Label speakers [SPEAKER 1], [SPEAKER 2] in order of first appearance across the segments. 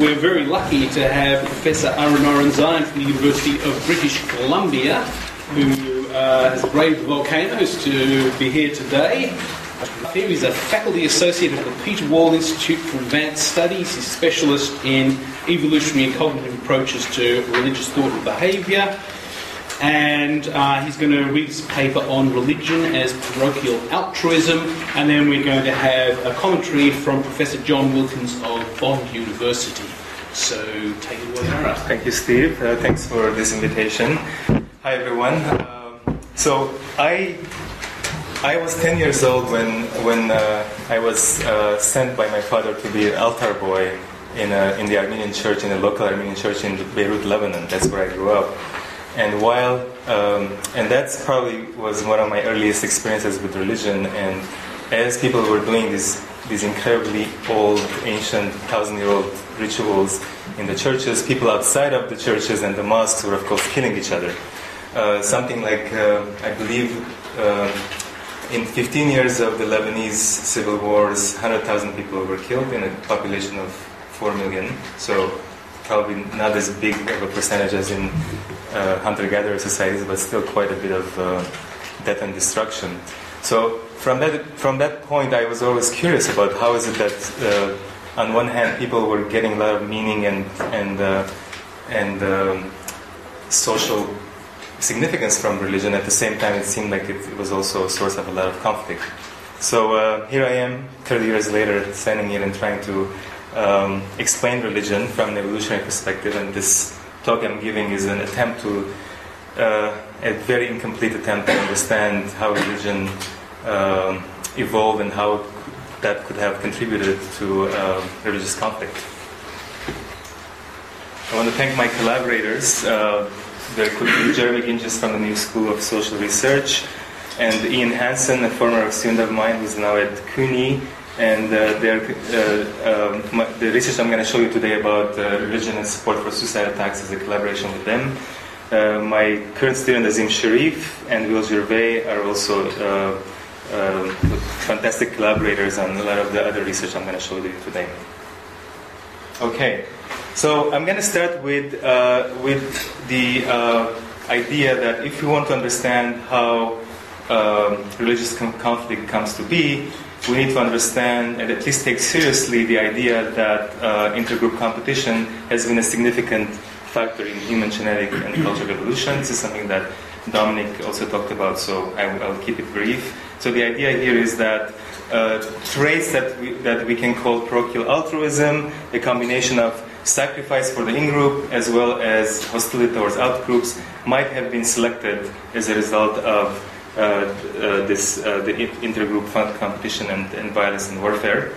[SPEAKER 1] We're very lucky to have Professor Ara Norenzayan from the University of British Columbia, who uh, has braved volcanoes to be here today. He is a faculty associate at the Peter Wall Institute for Advanced Studies. He's a specialist in evolutionary and cognitive approaches to religious thought and behaviour. And uh, he's going to read his paper on religion as parochial altruism. And then we're going to have a commentary from Professor John Wilkins of Bond University. So take it away, Ara.
[SPEAKER 2] Thank you, Steve. Uh, thanks for this invitation. Hi, everyone. Um, so I I was 10 years old when, when uh, I was uh, sent by my father to be an altar boy in, a, in the Armenian church, in a local Armenian church in Beirut, Lebanon. That's where I grew up. And while, um, and that's probably was one of my earliest experiences with religion. And as people were doing these, these incredibly old, ancient, thousand year old rituals in the churches, people outside of the churches and the mosques were, of course, killing each other. Uh, something like, uh, I believe, uh, in 15 years of the Lebanese civil wars, 100,000 people were killed in a population of 4 million. So probably not as big of a percentage as in uh, hunter-gatherer societies, but still quite a bit of uh, death and destruction. So from that from that point, I was always curious about how is it that uh, on one hand people were getting a lot of meaning and and uh, and um, social significance from religion. At the same time, it seemed like it, it was also a source of a lot of conflict. So uh, here I am, 30 years later, standing here and trying to um, explain religion from an evolutionary perspective. And this talk I'm giving is an attempt to, uh, a very incomplete attempt to understand how religion um, evolved and how that could have contributed to uh, religious conflict. I want to thank my collaborators. Uh, very quickly, Jeremy Ginges from the New School of Social Research, and Ian Hansen, a former student of mine who's now at CUNY. And uh, uh, um, my, the research I'm going to show you today about uh, religion and support for suicide attacks is a collaboration with them. Uh, my current student Azim Shariff and Will Gervais are also uh, fantastic collaborators on a lot of the other research I'm going to show you today. Okay. So I'm going to start with, with the idea that if we want to understand how religious conflict comes to be, we need to understand and at least take seriously the idea that uh, intergroup competition has been a significant factor in human genetic and cultural evolution. This is something that Dominic also talked about, so I, will keep it brief. So the idea here is that uh, traits that we, that we can call parochial altruism, a combination of sacrifice for the in-group as well as hostility towards out-groups might have been selected as a result of this uh, the intergroup fund competition and, and, violence and warfare.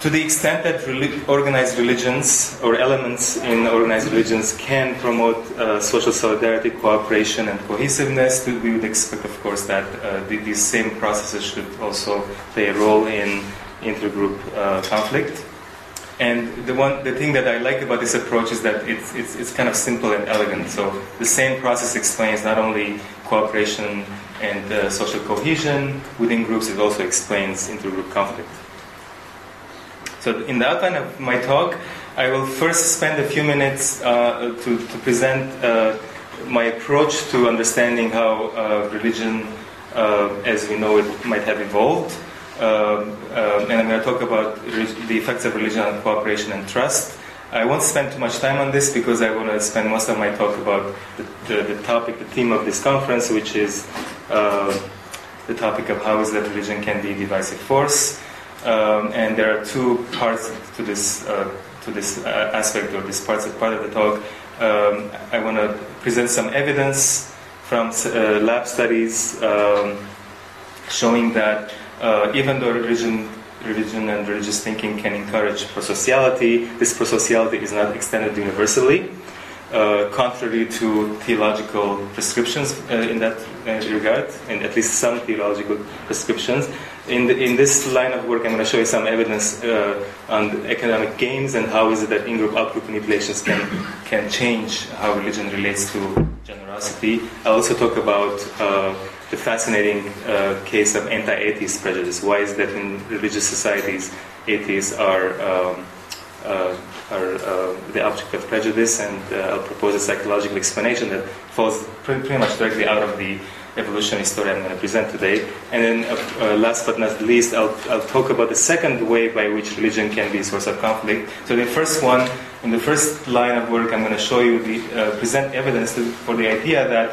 [SPEAKER 2] To the extent that organized religions or elements in organized religions can promote uh, social solidarity, cooperation, and cohesiveness, we would expect, of course, that uh, the, these same processes should also play a role in intergroup uh, conflict. And the one, the thing that I like about this approach is that it's, it's, it's kind of simple and elegant. So the same process explains not only cooperation and uh, social cohesion within groups, it also explains intergroup conflict. So in the outline of my talk, I will first spend a few minutes uh, to, to present uh, my approach to understanding how uh, religion, uh, as we know it, might have evolved. Um, um, and I'm going to talk about the effects of religion on cooperation and trust. I won't spend too much time on this because I want to spend most of my talk about the, the, the topic, the theme of this conference, which is uh, the topic of how is that religion can be a divisive force. Um, and there are two parts to this uh, to this uh, aspect or this part, part of the talk. Um, I want to present some evidence from uh, lab studies um, showing that uh, even though religion, religion and religious thinking can encourage prosociality, this prosociality is not extended universally. Uh, contrary to theological prescriptions uh, in that uh, regard, and at least some theological prescriptions. In, the, in this line of work, I'm going to show you some evidence uh, on economic games and how is it that in-group, out-group manipulations can, can change how religion relates to generosity. I'll also talk about uh, the fascinating uh, case of anti-atheist prejudice. Why is that in religious societies, atheists are um, uh, are uh, the object of prejudice, and uh, I'll propose a psychological explanation that falls pretty, pretty much directly out of the evolutionary story I'm going to present today. And then, uh, uh, last but not least, I'll, I'll talk about the second way by which religion can be a source of conflict. So, the first one, in the first line of work, I'm going to show you the uh, present evidence for the idea that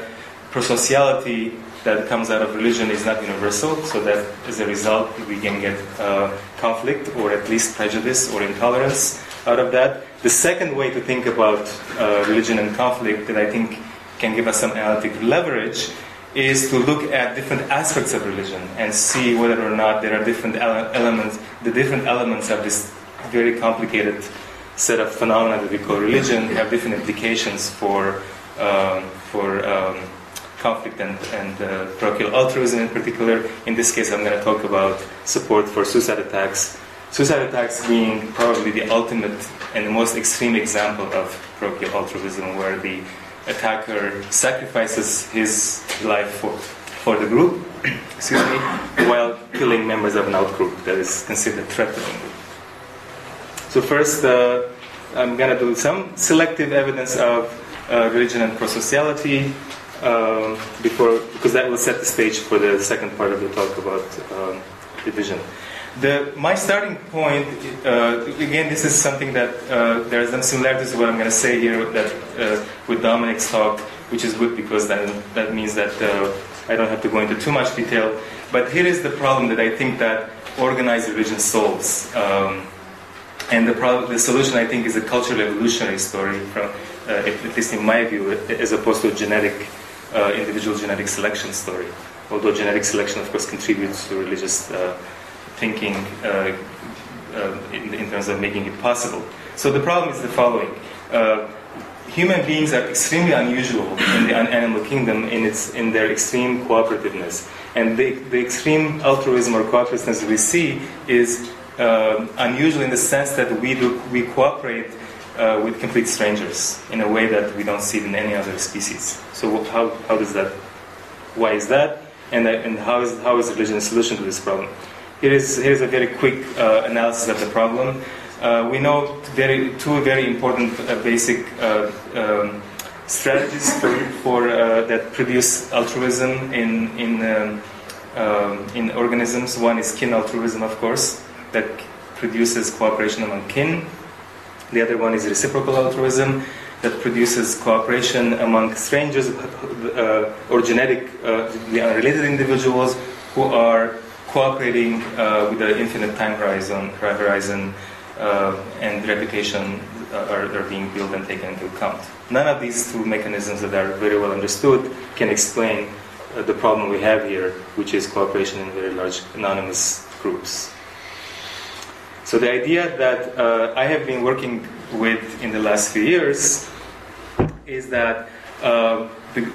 [SPEAKER 2] prosociality that comes out of religion is not universal, so that as a result we can get uh, conflict or at least prejudice or intolerance out of that. The second way to think about uh, religion and conflict that I think can give us some analytic leverage is to look at different aspects of religion and see whether or not there are different ele- elements, the different elements of this very complicated set of phenomena that we call religion have different implications for um, for um, conflict and, and uh, parochial altruism in particular. In this case, I'm going to talk about support for suicide attacks. Suicide attacks being probably the ultimate and the most extreme example of parochial altruism, where the attacker sacrifices his life for, for the group, excuse me, while killing members of an outgroup that is considered a threat to the group. So first, uh, I'm going to do some selective evidence of uh, religion and prosociality um, before, because that will set the stage for the second part of the talk about um, division. The, my starting point, uh, again, this is something that uh, there are some similarities to what I'm going to say here that uh, with Dominic's talk, which is good because then that means that uh, I don't have to go into too much detail. But here is the problem that I think that organized religion solves. Um, and the, problem, the solution, I think, is a cultural evolutionary story, from, uh, at least in my view, as opposed to a genetic, uh, individual genetic selection story. Although genetic selection, of course, contributes to religious thinking uh, uh, in, in, terms of making it possible. So the problem is the following. Uh, human beings are extremely unusual in the animal kingdom in, its, in their extreme cooperativeness. And the, the extreme altruism or cooperativeness we see is uh, unusual in the sense that we, do, we cooperate uh, with complete strangers in a way that we don't see in any other species. So how, how does that, why is that? And, and how, is, how is religion a solution to this problem? Here is, here's a very quick uh, analysis of the problem. Uh, we know very, two very important uh, basic uh, um, strategies for, for uh, that produce altruism in, in, um, um, in organisms. One is kin altruism, of course, that produces cooperation among kin. The other one is reciprocal altruism that produces cooperation among strangers uh, or genetic, unrelated individuals who are cooperating uh, with the infinite time horizon, horizon uh, and reputation uh, are, are, being built and taken into account. None of these two mechanisms that are very well understood can explain uh, the problem we have here, which is cooperation in very large anonymous groups. So the idea that uh, I have been working with in the last few years is that uh, the,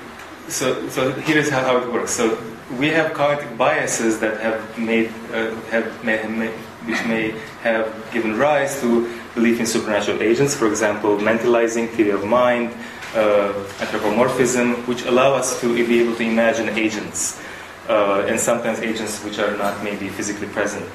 [SPEAKER 2] so, so here is how, it works. So we have cognitive biases that have made, uh, have may, may, which may have given rise to belief in supernatural agents. For example, mentalizing, theory of mind, uh, anthropomorphism, which allow us to be able to imagine agents, uh, and sometimes agents which are not maybe physically present.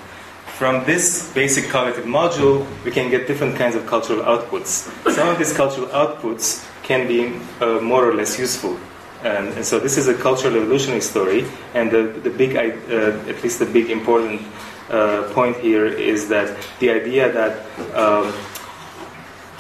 [SPEAKER 2] From this basic cognitive module, we can get different kinds of cultural outputs. Some of these cultural outputs can be uh, more or less useful. And, and, so this is a cultural evolutionary story, and the, the big, uh, at least the big important uh, point here is that the idea that um,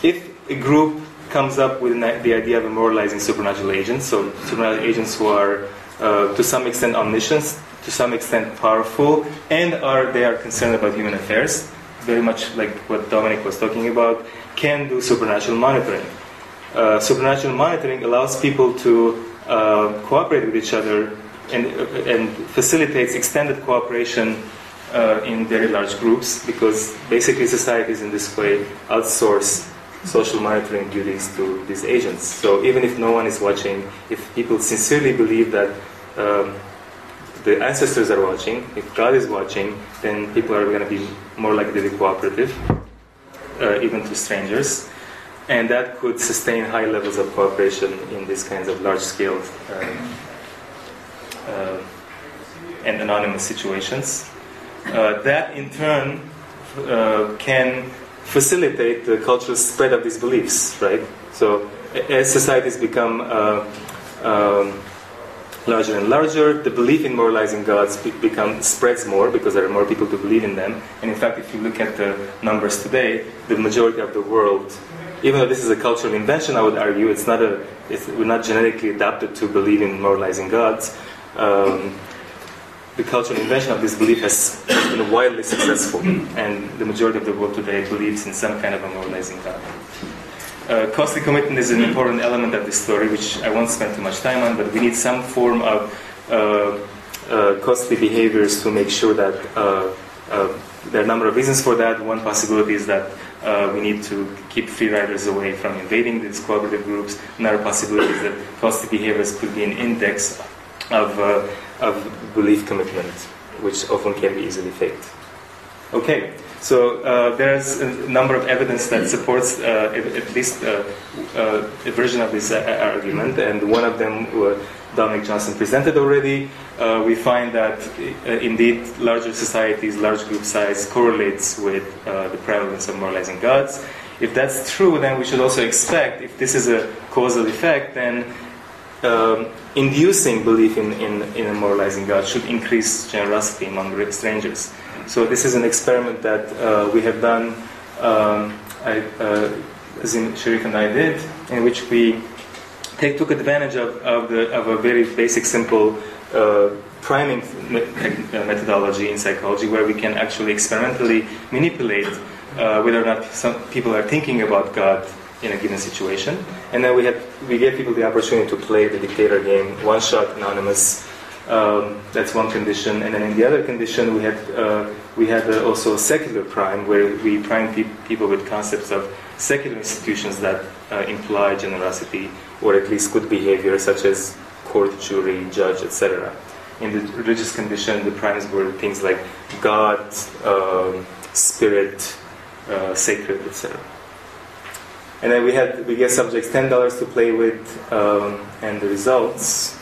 [SPEAKER 2] if a group comes up with the idea of a moralizing supernatural agent, so supernatural agents who are uh, to some extent omniscient, to some extent powerful, and are they are concerned about human affairs, very much like what Dominic was talking about, can do supernatural monitoring. Uh, supernatural monitoring allows people to uh, cooperate with each other and, uh, and facilitates extended cooperation uh, in very large groups because basically societies in this way outsource social monitoring duties to these agents. So even if no one is watching, if people sincerely believe that um, the ancestors are watching, if God is watching, then people are going to be more likely to be cooperative, uh, even to strangers and that could sustain high levels of cooperation in these kinds of large scale um, uh, and anonymous situations. Uh, that in turn uh, can facilitate the cultural spread of these beliefs, right? So as societies become uh, um, larger and larger, the belief in moralizing gods be- become spreads more because there are more people to believe in them. And in fact, if you look at the numbers today, the majority of the world, even though this is a cultural invention, I would argue it's not a, it's, we're not genetically adapted to believe in moralizing gods. Um, the cultural invention of this belief has been widely successful, and the majority of the world today believes in some kind of a moralizing God. Uh, costly commitment is an important element of this story, which I won't spend too much time on, but we need some form of uh, uh, costly behaviors to make sure that uh, uh, there are a number of reasons for that. One possibility is that uh, we need to keep free riders away from invading these cooperative groups. Another possibility is that costly behaviors could be an index of, of belief commitment, which often can be easily faked. Okay, so uh, there's a number of evidence that supports uh, at least uh, uh, a version of this uh, argument, and one of them Dominic Johnson presented already. we find that indeed larger societies, large group size correlates with the prevalence of moralizing gods. If that's true, then we should also expect, if this is a causal effect, then um, inducing belief in, in, in a moralizing God should increase generosity among strangers. So this is an experiment that uh, we have done, um, I, uh, Shariff and I did, in which we take, took advantage of, of, the, of a very basic, simple uh, priming methodology in psychology, where we can actually experimentally manipulate uh, whether or not some people are thinking about God in a given situation. And then we had we gave people the opportunity to play the dictator game, one shot, anonymous, um, that's one condition, and then in the other condition, we had uh, we had uh, also a secular prime, where we prime pe- people with concepts of secular institutions that uh, imply generosity or at least good behavior, such as court, jury, judge, etc. In the religious condition, the primes were things like God, um, spirit, uh, sacred, etc. And then we had we gave subjects ten dollars to play with, um, and the results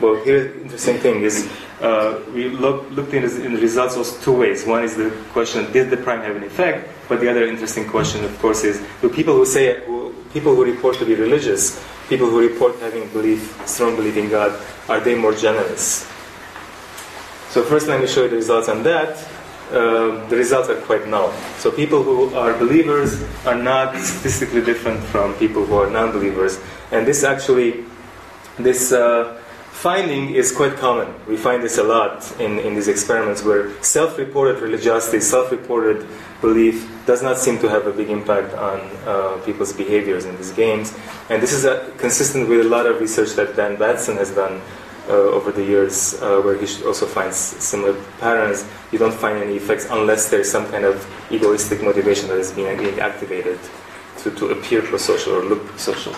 [SPEAKER 2] well, here interesting thing is uh, we look, looked in, in, the results was two ways. One is the question: Did the prime have an effect? But the other interesting question, of course, is: Do people who say people who report to be religious, people who report having belief, strong belief in God, are they more generous? So first, let me show you the results on that. Uh, the results are quite null. So people who are believers are not statistically different from people who are non-believers, and this actually, this. Uh, finding is quite common. We find this a lot in, in these experiments where self reported religiosity, self reported belief does not seem to have a big impact on uh, people's behaviors in these games. And this is a, consistent with a lot of research that Dan Batson has done. Uh, over the years, uh, where he also finds similar patterns, you don't find any effects unless there's some kind of egoistic motivation that is being, being activated to, to appear pro-social or look pro-social.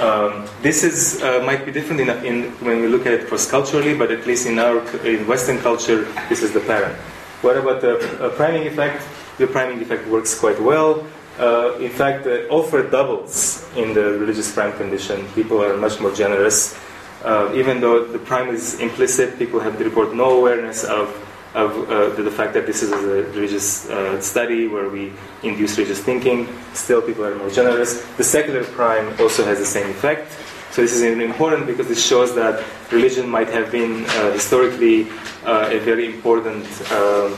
[SPEAKER 2] Um, this is uh, might be different in, in, when we look at it cross-culturally, but at least in our in Western culture, this is the pattern. What about the priming effect? The priming effect works quite well. Uh, in fact, uh, offer doubles in the religious prime condition. People are much more generous. Uh, even though the prime is implicit, people have to report no awareness of of uh, the, fact that this is a religious uh, study where we induce religious thinking. Still, people are more generous. The secular prime also has the same effect. So this is important because it shows that religion might have been uh, historically uh, a very important um,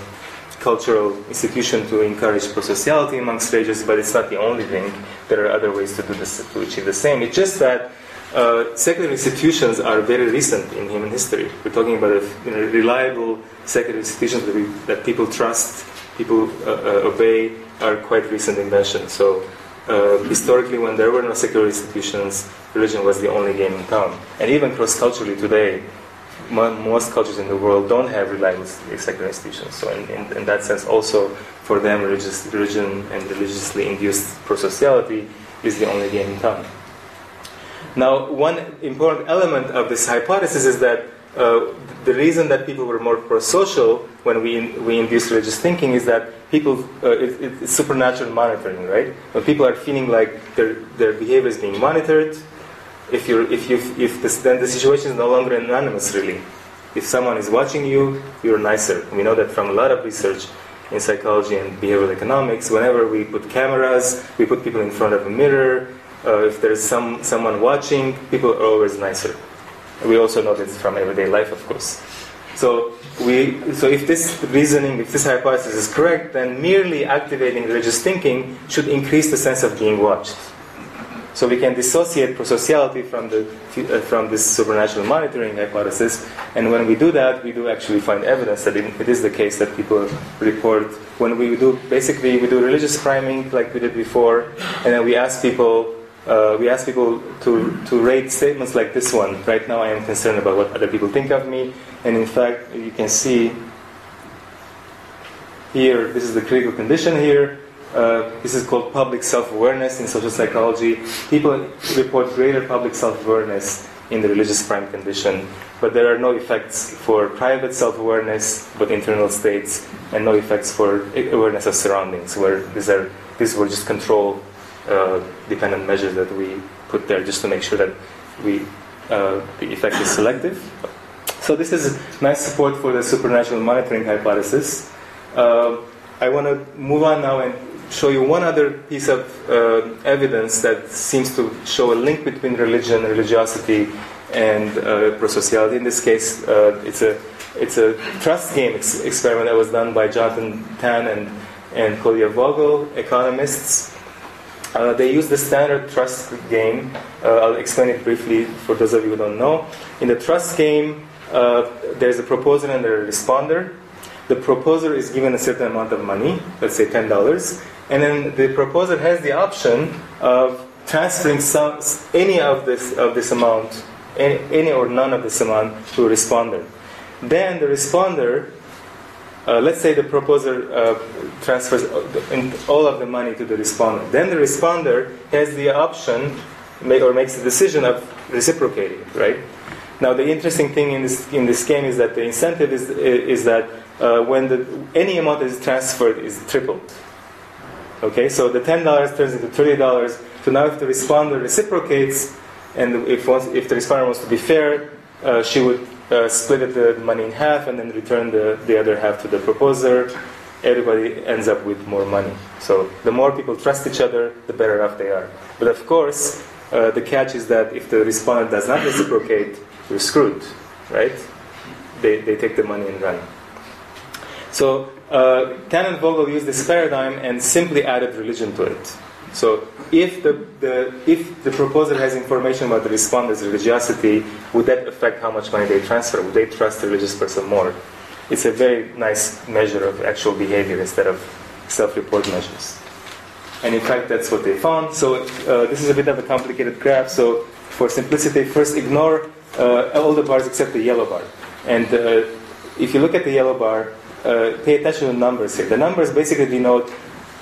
[SPEAKER 2] cultural institution to encourage prosociality among strangers, but it's not the only thing. There are other ways to do this to achieve the same. It's just that uh, secular institutions are very recent in human history. We're talking about you know, reliable secular institutions that, we, that people trust, people uh, uh, obey, are quite recent inventions. So uh, historically, when there were no secular institutions, religion was the only game in town. And even cross-culturally today, most cultures in the world don't have reliable secular institutions. So in, in, in that sense, also for them, religious, religion and religiously induced prosociality is the only game in town. Now, one important element of this hypothesis is that uh, the reason that people were more pro-social when we, we induced religious thinking is that people, uh, it, it, it's supernatural monitoring, right? When people are feeling like their, their behavior is being monitored, if, you're, if, you if this, then the situation is no longer anonymous, really. If someone is watching you, you're nicer. We know that from a lot of research. in psychology and behavioral economics. Whenever we put cameras, we put people in front of a mirror. Uh, if there's some someone watching, people are always nicer. We also know this from everyday life, of course. So we, so if this reasoning, if this hypothesis is correct, then merely activating religious thinking should increase the sense of being watched. So we can dissociate prosociality from the uh, from this supernatural monitoring hypothesis, and when we do that, we do actually find evidence that it, it is the case that people report when we do basically we do religious priming like we did before, and then we ask people. Uh, we ask people to, to rate statements like this one. Right now, I am concerned about what other people think of me, and in fact, you can see here, this is the critical condition here. Uh, this is called public self-awareness in social psychology. People report greater public self-awareness in the religious prime condition, but there are no effects for private self-awareness, but internal states, and no effects for awareness of surroundings, where these are these were just control dependent measures that we put there just to make sure that we uh, the effect is selective. So this is nice support for the supernatural monitoring hypothesis. Uh, I want to move on now and show you one other piece of uh, evidence that seems to show a link between religion, religiosity, and uh, prosociality. In this case, uh, it's a it's a trust game ex- experiment that was done by Jonathan Tan and and Claudia Vogel, economists. Uh, they use the standard trust game. Uh, I'll explain it briefly for those of you who don't know. In the trust game, uh, there's a proposer and a responder. The proposer is given a certain amount of money, let's say $10, and then the proposer has the option of transferring some, any of this, of this amount, any, any or none of this amount, to a responder. Then the responder, uh, let's say the proposer uh, transfers all of the money to the responder. Then the responder has the option or makes the decision of reciprocating, right? Now, the interesting thing in this, in this game is that the incentive is, is that uh, when the, any amount is transferred is tripled. Okay, so the $10 turns into $30. So now if the responder reciprocates, and if, wants, if the responder wants to be fair, uh, she would uh, split the money in half and then return the, the other half to the proposer. Everybody ends up with more money. So the more people trust each other, the better off they are. But of course, uh, the catch is that if the respondent does not reciprocate, you're screwed, right? They, they take the money and run. So uh, and Vogel used this paradigm and simply added religion to it. So if the, the, if the proposer has information about the responder's religiosity, would that affect how much money they transfer? Would they trust the religious person more? It's a very nice measure of actual behavior instead of self-report measures. And in fact, that's what they found. So uh, this is a bit of a complicated graph. So for simplicity, first ignore uh, all the bars except the yellow bar. And uh, if you look at the yellow bar, uh, pay attention to the numbers here. The numbers basically denote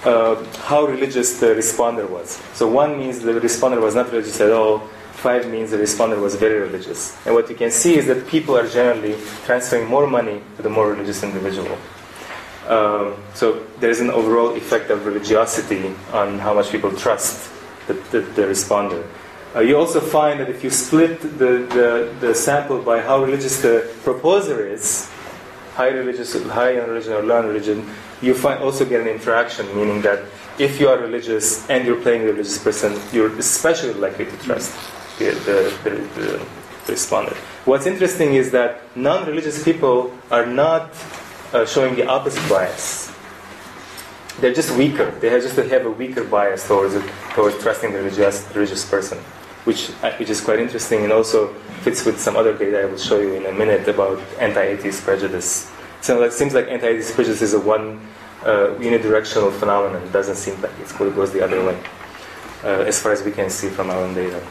[SPEAKER 2] uh, how religious the responder was. So one means the responder was not religious at all. Five means the responder was very religious. And what you can see is that people are generally transferring more money to the more religious individual. Um, so there is an overall effect of religiosity on how much people trust the, the, the responder. Uh, you also find that if you split the, the, the, sample by how religious the proposer is, high religious, high on religion or low on religion, you find also get an interaction, meaning that if you are religious and you're playing a religious person, you're especially likely to trust the, the, the, the respondent. What's interesting is that non-religious people are not uh, showing the opposite bias. They're just weaker. They have just have a weaker bias towards towards trusting the religious religious person, which uh, which is quite interesting and also fits with some other data I will show you in a minute about anti-atheist prejudice. So it seems like anti-atheist prejudice is a one uh, unidirectional phenomenon. It doesn't seem like it goes the other way, uh, as far as we can see from our own data.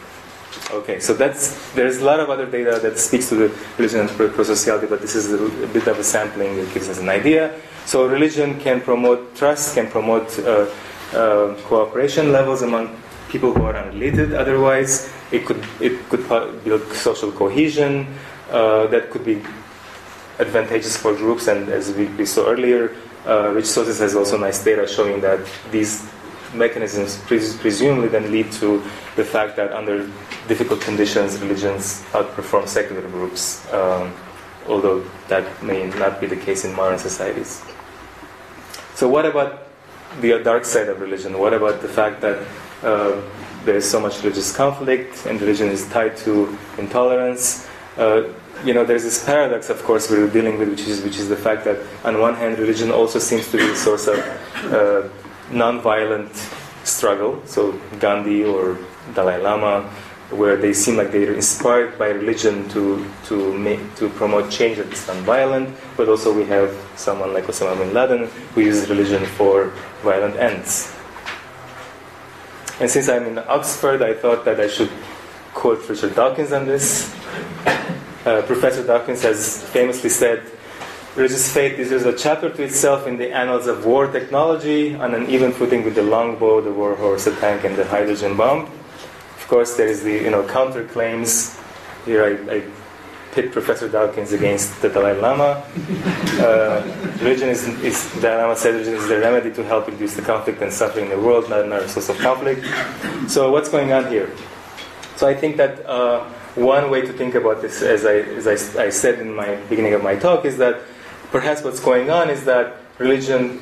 [SPEAKER 2] Okay, so that's there's a lot of other data that speaks to the religion and prosociality, but this is a, a, bit of a sampling that gives us an idea. So religion can promote trust, can promote uh, uh, cooperation levels among people who are unrelated. Otherwise, it could it could build social cohesion. Uh, that could be advantageous for groups, and as we, we saw earlier, uh, Rich Sosis has also nice data showing that these mechanisms pres- presumably then lead to the fact that under difficult conditions, religions outperform secular groups, um, although that may not be the case in modern societies. So, what about the dark side of religion? What about the fact that uh, there is so much religious conflict and religion is tied to intolerance? Uh, you know, there's this paradox, of course, we're dealing with, which is, which is the fact that on one hand, religion also seems to be a source of uh, non-violent struggle. So Gandhi or Dalai Lama, where they seem like they're inspired by religion to to make to promote change that's non-violent. But also we have someone like Osama bin Laden who uses religion for violent ends. And since I'm in Oxford, I thought that I should quote Richard Dawkins on this. Uh, Professor Dawkins has famously said, Religious faith is a chapter to itself in the annals of war technology on an even footing with the longbow, the warhorse, the tank, and the hydrogen bomb. Of course, there is the you know counterclaims. Here I, I pit Professor Dawkins against the Dalai Lama. Uh, religion is, is, Dalai Lama said religion is the remedy to help reduce the conflict and suffering in the world, not another source of conflict. So what's going on here? So I think that uh, one way to think about this, as, I, as I, I, said in my beginning of my talk, is that perhaps what's going on is that religion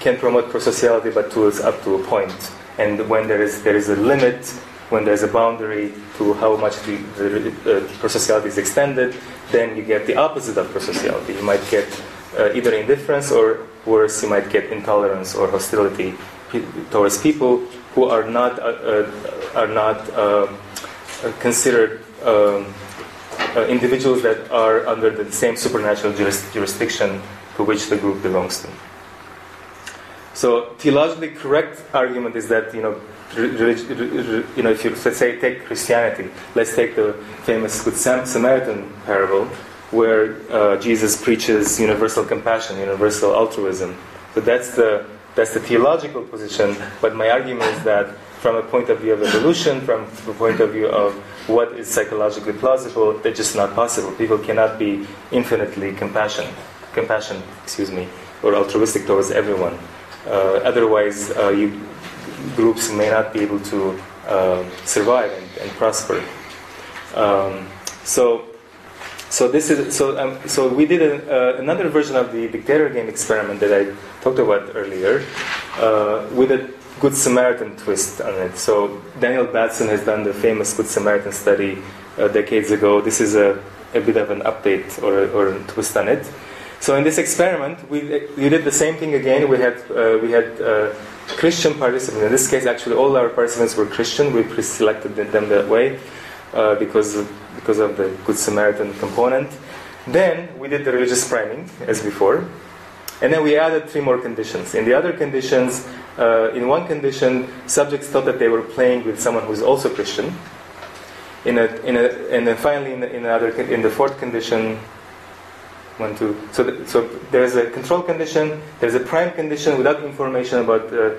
[SPEAKER 2] can promote prosociality, but to up to a point. And when there is there is a limit, when there's a boundary to how much the, the uh, prosociality is extended, then you get the opposite of prosociality. You might get uh, either indifference or worse, you might get intolerance or hostility towards people who are not uh, uh are not uh, considered um, uh, individuals that are under the same supernatural juris- jurisdiction to which the group belongs to. So, theologically correct argument is that you know, you know, if you let's say take Christianity, let's take the famous Good Samaritan parable, where uh, Jesus preaches universal compassion, universal altruism. So that's the that's the theological position. But my argument is that from a point of view of evolution, from the point of view of what is psychologically plausible, they're just not possible. People cannot be infinitely compassion, compassion, excuse me, or altruistic towards everyone. Uh, otherwise, uh, you, groups may not be able to uh, survive and, and prosper. Um, so, so this is so. Um, so we did uh, another version of the dictator game experiment that I talked about earlier, uh, with a Good Samaritan twist on it. So Daniel Batson has done the famous Good Samaritan study uh, decades ago. This is a, a bit of an update or, or a twist on it. So in this experiment, we, we did the same thing again. We had uh, we had uh, Christian participants. In this case, actually, all our participants were Christian. We pre-selected them that way uh, because of, because of the Good Samaritan component. Then we did the religious priming as before. And then we added three more conditions. In the other conditions, uh, in one condition, subjects thought that they were playing with someone who's also Christian. In a, in a, and then finally, in, in, another, in the fourth condition, one, two. So, so there's a control condition, there's a prime condition without information about uh,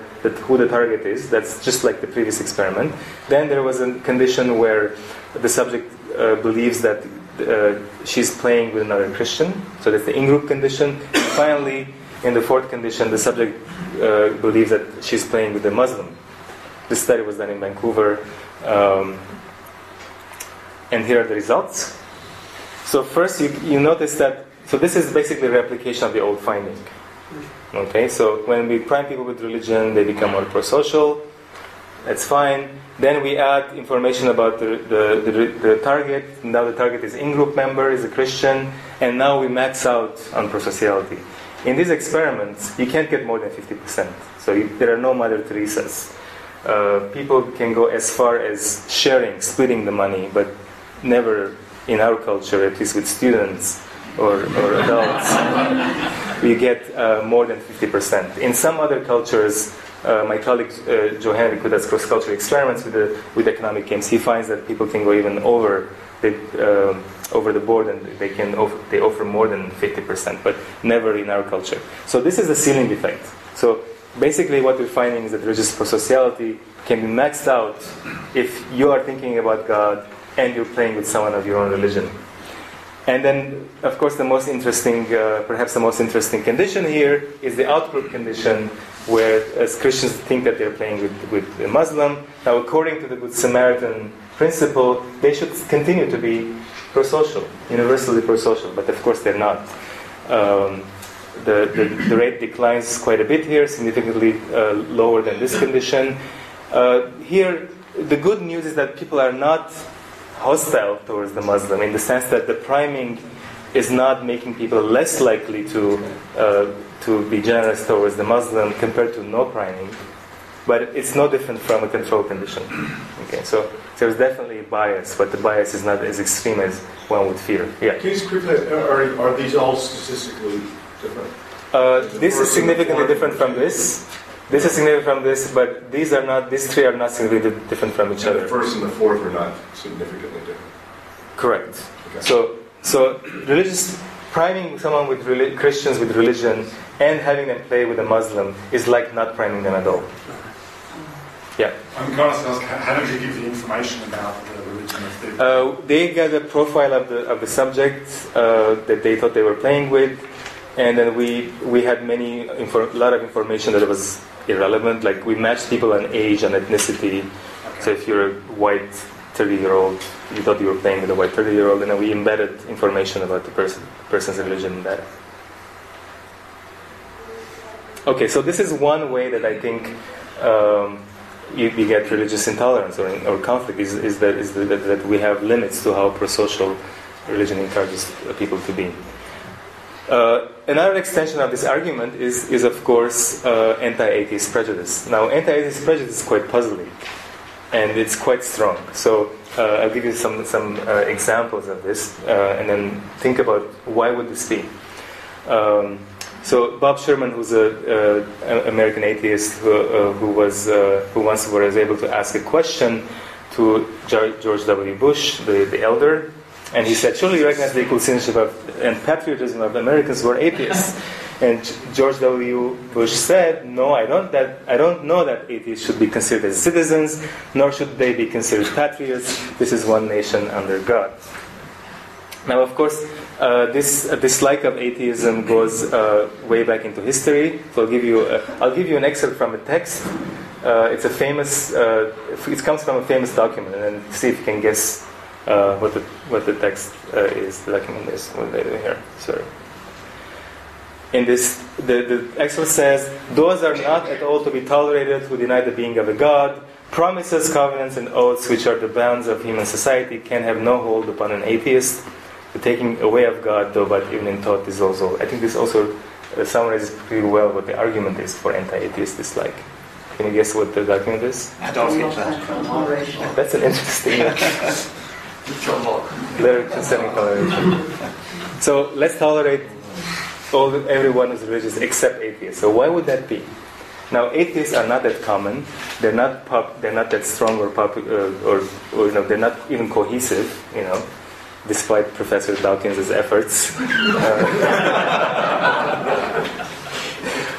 [SPEAKER 2] who the target is. That's just like the previous experiment. Then there was a condition where the subject uh, believes that uh, she's playing with another Christian. So that's the in-group condition. finally, in the fourth condition, the subject uh, believes that she's playing with a Muslim. This study was done in Vancouver. Um, and here are the results. So first, you, you notice that, so this is basically a replication of the old finding. Okay, so when we prime people with religion, they become more pro-social. That's fine. Then we add information about the, the, the, the target. Now the target is in-group member, is a Christian, and now we max out on prosociality. In these experiments, you can't get more than 50%. So you, there are no Mother Teresa's. Uh, people can go as far as sharing, splitting the money, but never in our culture, at least with students or, or adults, we get uh, more than 50%. In some other cultures, uh, my colleague uh, Joe who does cross-cultural experiments with, the, with economic games, he finds that people can go even over the, uh, over the board and they can offer, they offer more than 50%, but never in our culture. So this is the ceiling effect. So basically what we're finding is that religious prosociality can be maxed out if you are thinking about God and you're playing with someone of your own religion. And then, of course, the most interesting, uh, perhaps the most interesting condition here is the outgroup condition, where as Christians think that they're playing with, with a Muslim. Now, according to the Good Samaritan principle, they should continue to be pro-social, universally pro-social, but of course they're not. Um, the, the, the, rate declines quite a bit here, significantly uh, lower than this condition. Uh, here, the good news is that people are not hostile towards the Muslim in the sense that the priming is not making people less likely to, uh, to be generous towards the Muslim compared to no priming. But it's no different from a control condition. Okay, so there's definitely a bias, but the bias is not as extreme as one would fear. Yeah.
[SPEAKER 3] Can you just quickly, are, are these all statistically different?
[SPEAKER 2] Uh, this is significantly different from this. This is significant from this, but these are not. These three are not significantly different from each
[SPEAKER 3] and
[SPEAKER 2] other.
[SPEAKER 3] The first and the fourth are not significantly different.
[SPEAKER 2] Correct.
[SPEAKER 3] Okay.
[SPEAKER 2] So, so religious priming someone with reli- Christians with religion and having them play with a Muslim is like not priming them at all. Yeah.
[SPEAKER 4] I'm going to ask, how did you give the information about the religion of the...
[SPEAKER 2] Uh, they got a profile of the of the subject uh, that they thought they were playing with, and then we we had many infor- lot of information that was irrelevant. Like we matched people on age and ethnicity. So if you're a white 30 year old, you thought you were playing with a white 30 year old, and then we embedded information about the person person's religion in that. Okay, so this is one way that I think. Um, you, you, get religious intolerance or, or conflict is, is, that, is that, that we have limits to how prosocial religion encourages people to be. Uh, another extension of this argument is, is of course, uh, anti-atheist prejudice. Now, anti-atheist prejudice is quite puzzling, and it's quite strong. So, uh, I'll give you some some uh, examples of this, uh, and then think about why would this be. Um, so Bob Sherman, who's a, American atheist who, uh, who was who once was able to ask a question to George W. Bush, the, the elder, and he said, "Surely you recognize the equal citizenship of, and patriotism of Americans who are atheists." And George W. Bush said, "No, I don't. That I don't know that atheists should be considered as citizens, nor should they be considered patriots. This is one nation under God." Now, of course, uh, this uh, dislike of atheism goes uh, way back into history. So I'll give you a, I'll give you an excerpt from a text. Uh, it's a famous. Uh, it comes from a famous document, and see if you can guess uh, what the what the text is. The document is. What here? Sorry. In this, the, the excerpt says, "Those are not at all to be tolerated who deny the being of a God." Promises, covenants, and oaths, which are the bounds of human society, can have no hold upon an atheist the taking away of God, though, but even in thought is also. I think this also uh, summarizes pretty well what the argument is for anti-atheist dislike. Can you guess what the document is?
[SPEAKER 5] Adolf Hitler.
[SPEAKER 2] That's an interesting.
[SPEAKER 5] John Locke.
[SPEAKER 2] Letter concerning toleration. So let's tolerate all everyone who's religious except atheists. So why would that be? Now, atheists are not that common. They're not pop, They're not that strong or pop, uh, or, or you know, they're not even cohesive. You know, despite Professor Dawkins' efforts.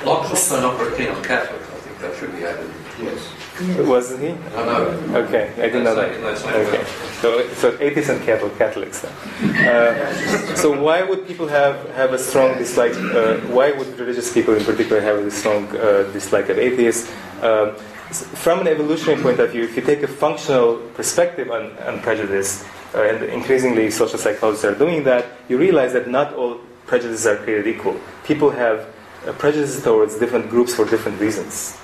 [SPEAKER 5] Locke's also not very keen on Catholics, I think that should be added.
[SPEAKER 3] Yes.
[SPEAKER 2] Wasn't he?
[SPEAKER 5] Know.
[SPEAKER 2] Okay, I didn't know that. Okay, so so atheists and Catholics. Uh, so why would people have, have a strong dislike? Uh, why would religious people in particular have a strong uh, dislike of atheists? Um, from an evolutionary point of view, if you take a functional perspective on, on prejudice, uh, and increasingly social psychologists are doing that, you realize that not all prejudices are created equal. People have uh, prejudices towards different groups for different reasons.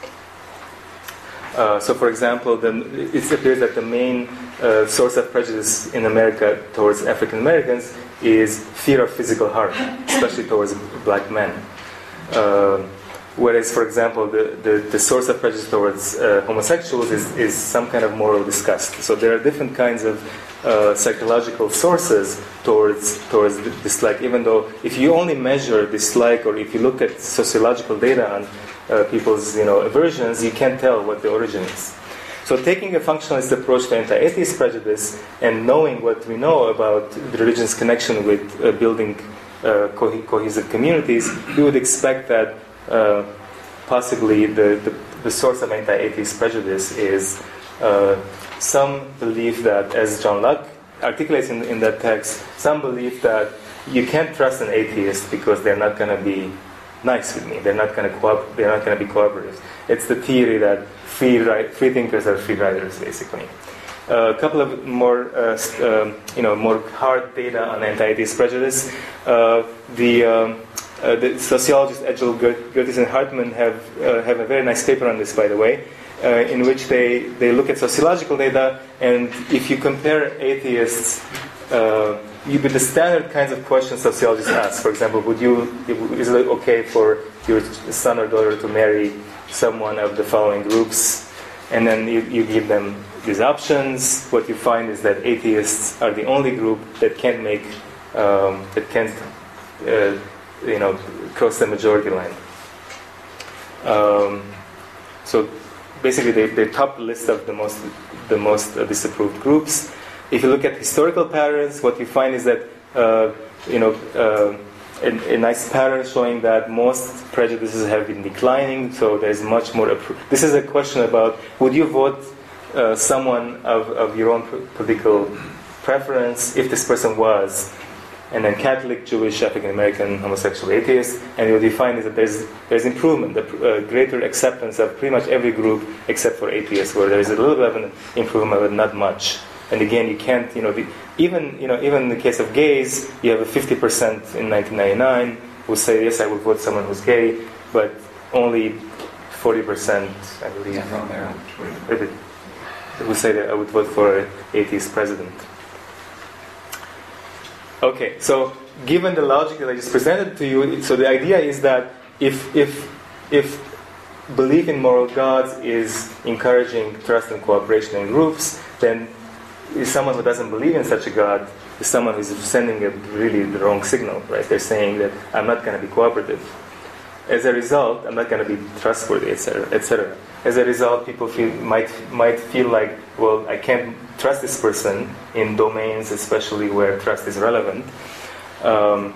[SPEAKER 2] Uh, so, for example, the, it appears that the main uh, source of prejudice in America towards African Americans is fear of physical harm, especially towards black men. Uh, whereas, for example, the, the, the, source of prejudice towards uh, homosexuals is, is some kind of moral disgust. So, there are different kinds of uh, psychological sources towards towards dislike. Even though if you only measure dislike, or if you look at sociological data on uh, people's you know aversions, you can't tell what the origin is. So taking a functionalist approach to anti-atheist prejudice and knowing what we know about the religion's connection with uh, building uh, co- cohesive communities, we would expect that uh, possibly the, the, the, source of anti-atheist prejudice is uh, some believe that, as John Locke articulates in, in that text, some believe that you can't trust an atheist because they're not going to be nice with me. They're not going to they're not going to be cooperative. It's the theory that free ri- free thinkers are free riders, basically. Uh, a couple of more, uh, um, you know, more hard data on anti-atheist prejudice. Uh, the um, uh, the sociologists Edgell, Gerteis, and Hartmann have, uh, have a very nice paper on this, by the way, uh, in which they, they look at sociological data, and if you compare atheists, uh, with the standard kinds of questions sociologists ask. For example, would you is it okay for your son or daughter to marry someone of the following groups? And then you, you give them these options. What you find is that atheists are the only group that can't make um, that can't uh, you know cross the majority line. Um, so basically, they, they top list of the most the most uh, disapproved groups. If you look at historical patterns, what you find is that uh, you know uh, a, a, nice pattern showing that most prejudices have been declining. So there's much more. Appro- this is a question about would you vote uh, someone of, of your own political preference if this person was and then Catholic, Jewish, African American, homosexual, atheist, and what you find is that there's there's improvement, the uh, greater acceptance of pretty much every group except for atheists, where there's a little bit of an improvement, but not much. And again, you can't, you know, the, even you know, even in the case of gays, you have a 50% in 1999 who say yes, I would vote someone who's gay, but only 40%, I believe, yeah, who say that I would vote for an atheist president. Okay, so given the logic that I just presented to you, so the idea is that if if if belief in moral gods is encouraging trust and cooperation in groups, then someone who doesn't believe in such a god is someone who's sending a really the wrong signal, right? They're saying that I'm not going to be cooperative. As a result, I'm not going to be trustworthy, etc., etc. As a result, people feel, might might feel like, well, I can't trust this person in domains, especially where trust is relevant. Um,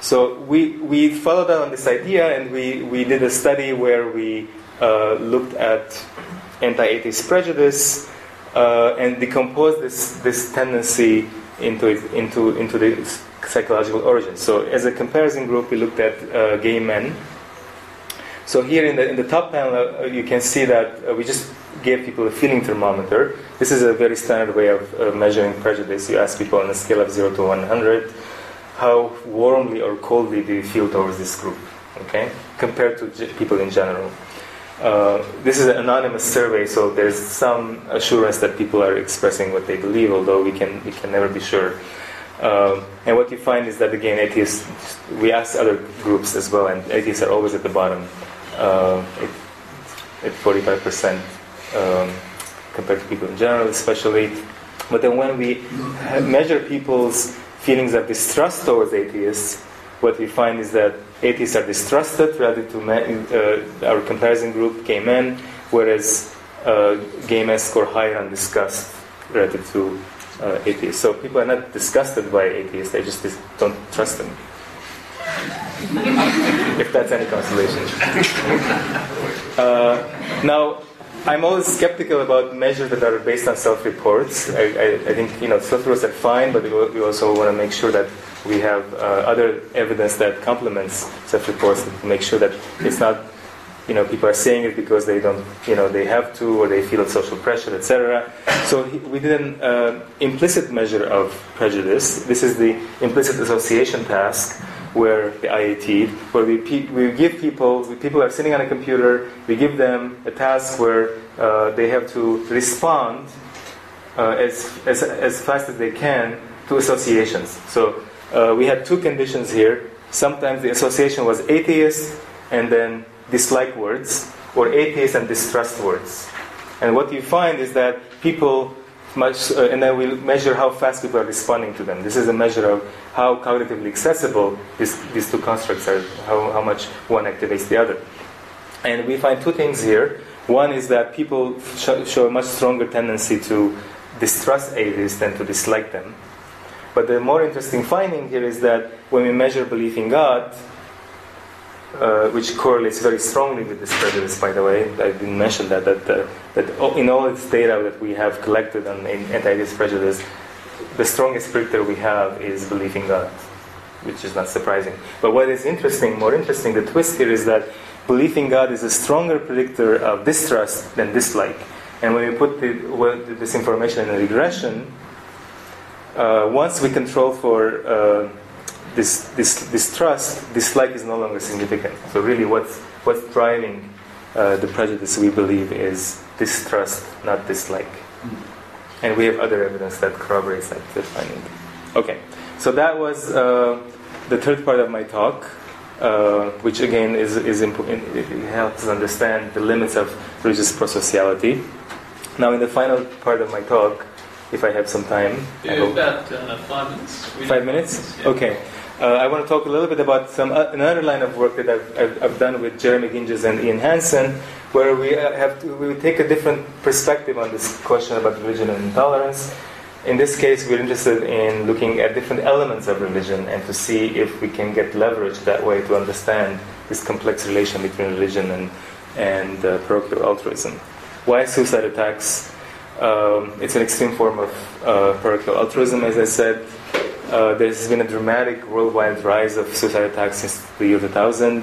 [SPEAKER 2] so we, we followed up on this idea and we, we did a study where we uh, looked at anti-atheist prejudice uh, and decomposed this, this tendency into, into, into the psychological origins. So as a comparison group, we looked at uh, gay men. So here in the, in the top panel, uh, you can see that uh, we just gave people a feeling thermometer. This is a very standard way of uh, measuring prejudice. You ask people on a scale of 0 to 100, how warmly or coldly do you feel towards this group, okay, compared to g- people in general. Uh, this is an anonymous survey, so there's some assurance that people are expressing what they believe, although we can, we can never be sure. Um, and what you find is that, again, atheists, we ask other groups as well, and atheists are always at the bottom, uh, at 45% um, compared to people in general, especially. But then when we measure people's feelings of distrust towards atheists, what we find is that atheists are distrusted relative to men, uh, our comparison group, gay men, whereas uh, gay men score higher on disgust relative to uh, atheists. So people are not disgusted by atheists, they just don't trust them. if that's any consolation. Uh, now, I'm always skeptical about measures that are based on self-reports. I, I, I think you know self-reports are fine, but we also want to make sure that we have uh, other evidence that complements self-reports to make sure that it's not you know people are saying it because they don't you know they have to or they feel social pressure, etc. So we did an uh, implicit measure of prejudice. This is the implicit association task where the IAT, where we, we give people, people are sitting on a computer, we give them a task where uh, they have to respond uh, as, as, as fast as they can to associations. So uh, we had two conditions here. Sometimes the association was atheist and then dislike words, or atheist and distrust words. And what you find is that people much, uh, and then we measure how fast people are responding to them. This is a measure of how cognitively accessible this, these two constructs are, how, how much one activates the other. And we find two things here. One is that people sh- show a much stronger tendency to distrust atheists than to dislike them. But the more interesting finding here is that when we measure belief in God, uh, which correlates very strongly with this prejudice, by the way. I didn't mention that, that, uh, that in all its data that we have collected on anti-atheist prejudice, the strongest predictor we have is belief in God, which is not surprising. But what is interesting, more interesting, the twist here is that belief in God is a stronger predictor of distrust than dislike. And when we put the, well, this information in a regression, uh, once we control for uh, this, this, this trust, dislike is no longer significant. So really, what's what's driving uh, the prejudice we believe is distrust, not dislike. And we have other evidence that corroborates that, finding. Okay, so that was uh, the third part of my talk, uh, which again is, is important. It helps us understand the limits of religious prosociality. Now, in the final part of my talk, if I have some time, I
[SPEAKER 1] Yeah,
[SPEAKER 2] hope-
[SPEAKER 1] about uh, five minutes.
[SPEAKER 2] Five minutes?
[SPEAKER 1] Yeah.
[SPEAKER 2] Okay. Uh, I want to talk a little bit about some uh, another line of work that I've, I've, I've done with Jeremy Ginges and Ian Hansen, where we uh, have to, we take a different perspective on this question about religion and intolerance. In this case, we're interested in looking at different elements of religion and to see if we can get leverage that way to understand this complex relation between religion and and uh, parochial altruism. Why suicide attacks? Um, it's an extreme form of uh, parochial altruism, as I said. Uh, there's been a dramatic worldwide rise of suicide attacks since the year 2000.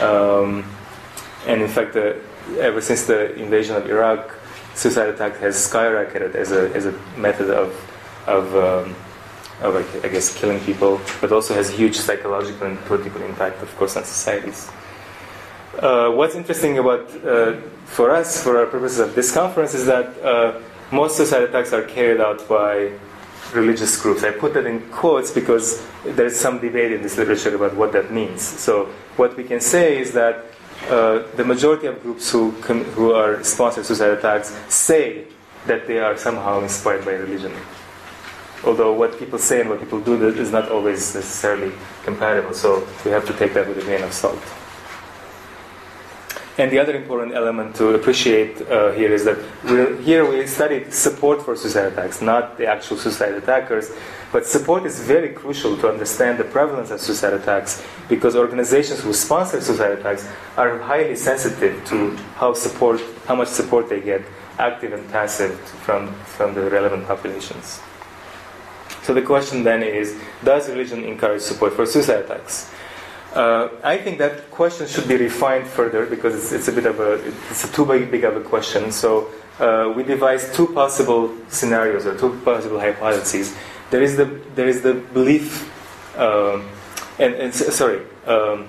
[SPEAKER 2] Um, and in fact, uh, ever since the invasion of Iraq, suicide attack has skyrocketed as a, as a method of, of, um, of, I guess, killing people, but also has huge psychological and political impact, of course, on societies. Uh, what's interesting about uh, for us, for our purposes of this conference, is that uh, most suicide attacks are carried out by religious groups. I put that in quotes because there's some debate in this literature about what that means. So what we can say is that uh, the majority of groups who com- who are sponsoring suicide attacks say that they are somehow inspired by religion. Although what people say and what people do is not always necessarily compatible. So we have to take that with a grain of salt. And the other important element to appreciate uh, here is that here we studied support for suicide attacks, not the actual suicide attackers. But support is very crucial to understand the prevalence of suicide attacks because organizations who sponsor suicide attacks are highly sensitive to how support, how much support they get, active and passive, from, from the relevant populations. So the question then is, does religion encourage support for suicide attacks? Uh, I think that question should be refined further because it's, it's a bit of a it's a too big, of a question. So uh, we devised two possible scenarios or two possible hypotheses. There is the there is the belief, um, and, and sorry, um,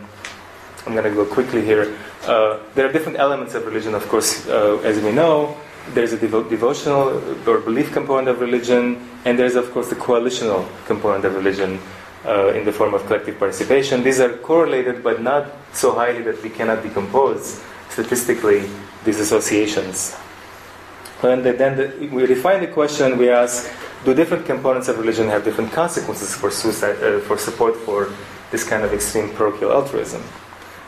[SPEAKER 2] I'm going to go quickly here. Uh, there are different elements of religion, of course, uh, as we know. There's a devo- devotional or belief component of religion, and there's, of course, the coalitional component of religion uh, in the form of collective participation. These are correlated, but not so highly that we cannot decompose statistically these associations. And then the, we refine the question, we ask, do different components of religion have different consequences for suicide, uh, for support for this kind of extreme parochial altruism?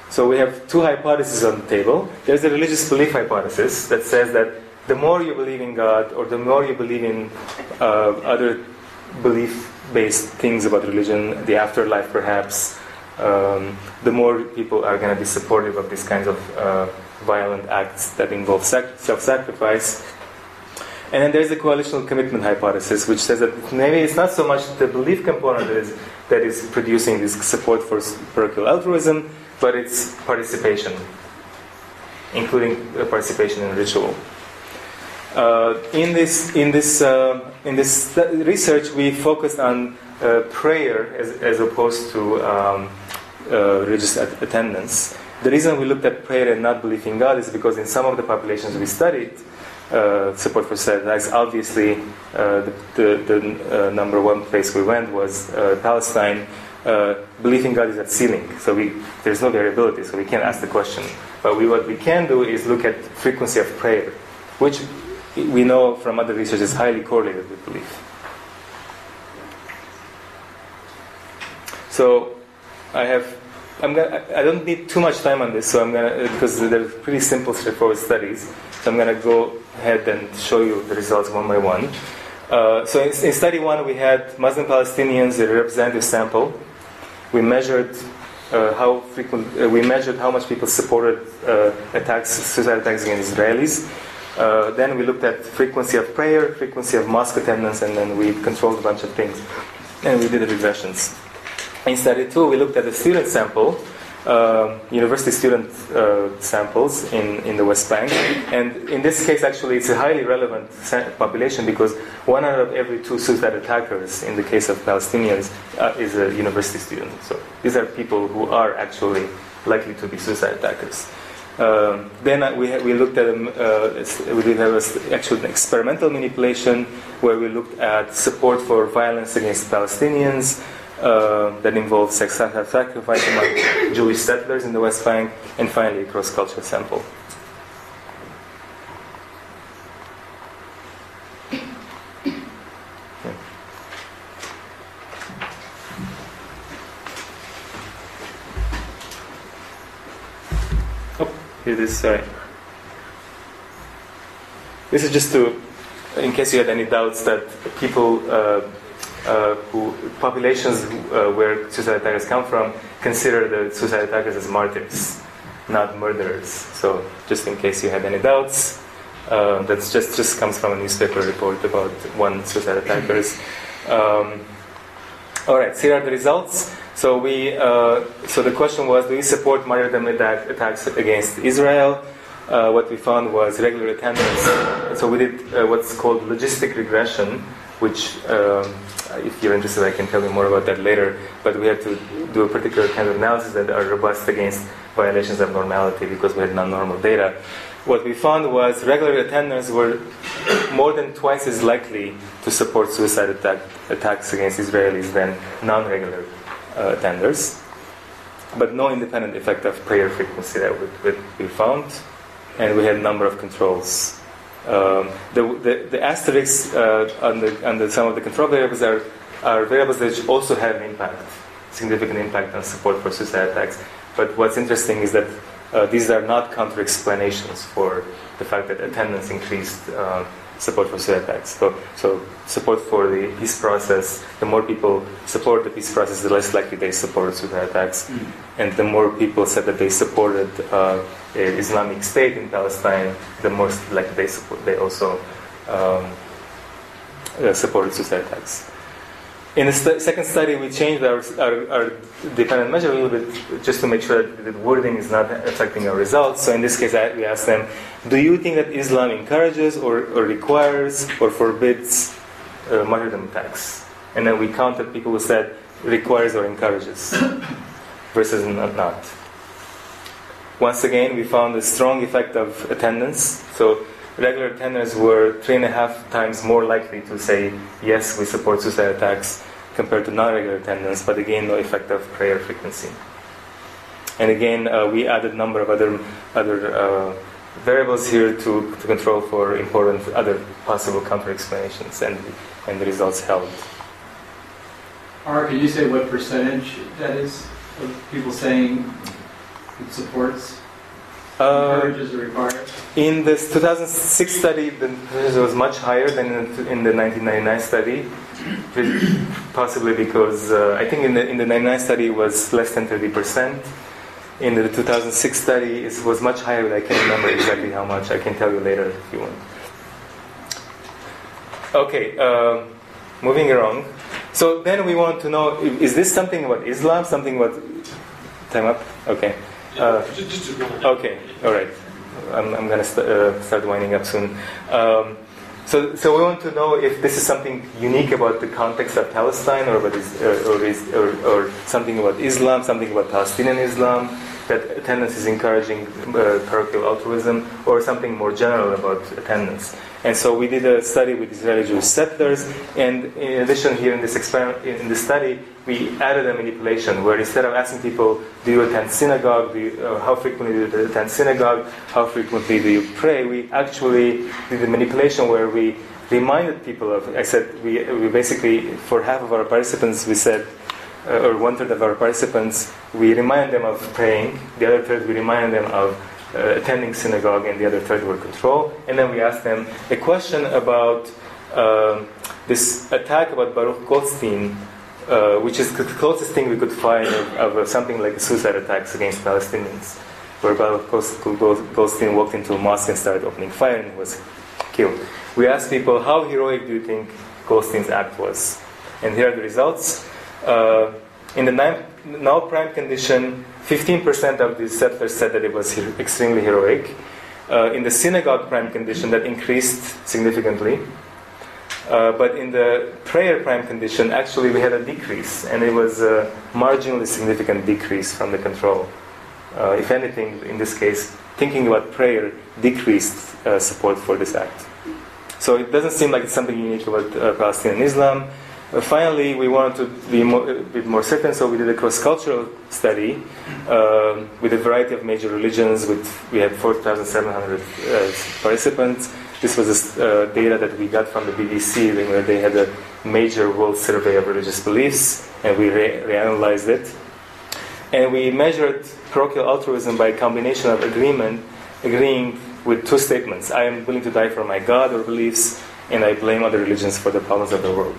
[SPEAKER 2] So we have two hypotheses on the table. There's a religious belief hypothesis that says that the more you believe in God, or the more you believe in uh, other belief-based things about religion, the afterlife perhaps, um, the more people are going to be supportive of these kinds of uh, violent acts that involve sac- self-sacrifice. And then there's the coalitional commitment hypothesis, which says that maybe it's not so much the belief component that is, that is producing this support for parochial altruism, but it's participation, including uh, participation in ritual. Uh, in this in this uh, in this research, we focused on uh, prayer as, as opposed to um, religious at- attendance. The reason we looked at prayer and not belief in God is because in some of the populations we studied, uh, support for attacks. Obviously, uh, the, the, the uh, number one place we went was Palestine. Belief in God is at ceiling, so we, there's no variability, so we can't ask the question. But we, what we can do is look at frequency of prayer, which we know from other research is highly correlated with belief. So I have I'm gonna, I don't need too much time on this, so I'm gonna because they're pretty simple, straightforward studies. So I'm gonna go ahead and show you the results one by one. Uh, so in, in study one, we had Muslim Palestinians, in a representative sample. We measured uh, how frequent uh, we measured how much people supported uh, attacks, suicide attacks against Israelis. Uh, then we looked at frequency of prayer, frequency of mosque attendance, and then we controlled a bunch of things, and we did the regressions. In study two, we looked at the student sample, um, university student uh, samples in, in the West Bank. And in this case, actually, it's a highly relevant population because one out of every two suicide attackers in the case of Palestinians uh, is a university student. So these are people who are actually likely to be suicide attackers. Um, then we, we looked at uh, we did have a s- actual experimental manipulation where we looked at support for violence against Palestinians uh, that involved self-sacrifice among Jewish settlers in the West Bank, and finally a cross-cultural sample. Oh, here it is. Sorry. This is just to, in case you had any doubts, that people uh, uh, who populations uh, where suicide attackers come from consider the suicide attackers as martyrs, not murderers. So, just in case you had any doubts, uh, that's just just comes from a newspaper report about one suicide attackers. Um, all right, here are the results. So we, uh, so the question was, do you support martyrdom attacks against Israel? Uh, what we found was regular attendance. So we did uh, what's called logistic regression, which, um, if you're interested, I can tell you more about that later. But we had to do a particular kind of analysis that are robust against violations of normality because we had non-normal data. What we found was regular attenders were more than twice as likely to support suicide attack, attacks against Israelis than non-regular uh, attenders, but no independent effect of prayer frequency that we, we, we found, and we had a number of controls. Um, the, the, the asterisks uh, on, the, on the, some of the control variables are, are variables that also have an impact, significant impact on support for suicide attacks. But what's interesting is that uh, these are not counter explanations for the fact that attendance increased uh, support for suicide attacks. So, so, support for the peace process, the more people support the peace process, the less likely they support suicide attacks.
[SPEAKER 1] Mm.
[SPEAKER 2] And the more people said that they supported uh, Islamic State in Palestine, the more likely they support, they also um, uh, supported suicide attacks. In the st- second study, we changed our, our, our, dependent measure a little bit just to make sure that the wording is not affecting our results. So in this case, I, we asked them, do you think that Islam encourages or, or requires or forbids uh, martyrdom attacks? And then we counted people who said requires or encourages versus not, not. Once again, we found a strong effect of attendance. So regular attenders were three and a half times more likely to say, yes, we support suicide attacks compared to non-regular attendance, but again, no effect of prayer frequency. And again, uh, we added a number of other, other uh, variables here to, to control for important other possible counter-explanations, and, and the results held.
[SPEAKER 6] Or can you say what percentage that is of people saying it supports, encourages, or requires?
[SPEAKER 2] In this 2006 study, the percentage was much higher than in the 1999 study, possibly because uh, I think in the in the 99 study it was less than 30 percent. In the 2006 study, it was much higher, but I can't remember exactly how much. I can tell you later if you want. Okay, uh, moving along. So then we want to know: is this something about Islam? Something about time up? Okay. Uh, Okay, all right. I'm, I'm going to st- uh, start winding up soon. Um, so, so we want to know if this is something unique about the context of Palestine, or, about is, uh, or, is, or, or something about Islam, something about Palestinian Islam, that attendance is encouraging uh, parochial altruism, or something more general about attendance. And so we did a study with Israeli Jewish settlers, and in addition, here in this experiment, in this study, we added a manipulation where instead of asking people, "Do you attend synagogue? Do you, uh, how frequently do you attend synagogue? How frequently do you pray?" We actually did a manipulation where we reminded people of. I said we, we basically for half of our participants we said. Uh, or one third of our participants, we remind them of praying. The other third, we remind them of uh, attending synagogue, and the other third were control. And then we asked them a question about um this attack about Baruch Goldstein, uh, which is the closest thing we could find of, of something like suicide attacks against Palestinians, where Baruch Goldstein walked into a mosque and started opening fire and was killed. We asked people, how heroic do you think Goldstein's act was? And here are the results. Uh, in the null prime condition, 15% of the settlers said that it was extremely heroic. Uh, in the synagogue prime condition, that increased significantly. Uh, but in the prayer prime condition, actually, we had a decrease, and it was a marginally significant decrease from the control. Uh, if anything, in this case, thinking about prayer decreased uh, support for this act. So it doesn't seem like it's something unique about uh, Palestinian Islam. Uh, finally, we wanted to be more, a bit more certain, so we did a cross-cultural study um, with a variety of major religions. With we had 4,700 uh, participants. This was uh, data that we got from the BBC, where they had a major world survey of religious beliefs, and we re- reanalyzed it. And we measured parochial altruism by a combination of agreement, agreeing with two statements: "I am willing to die for my God or beliefs, and I blame other religions for the problems of the world."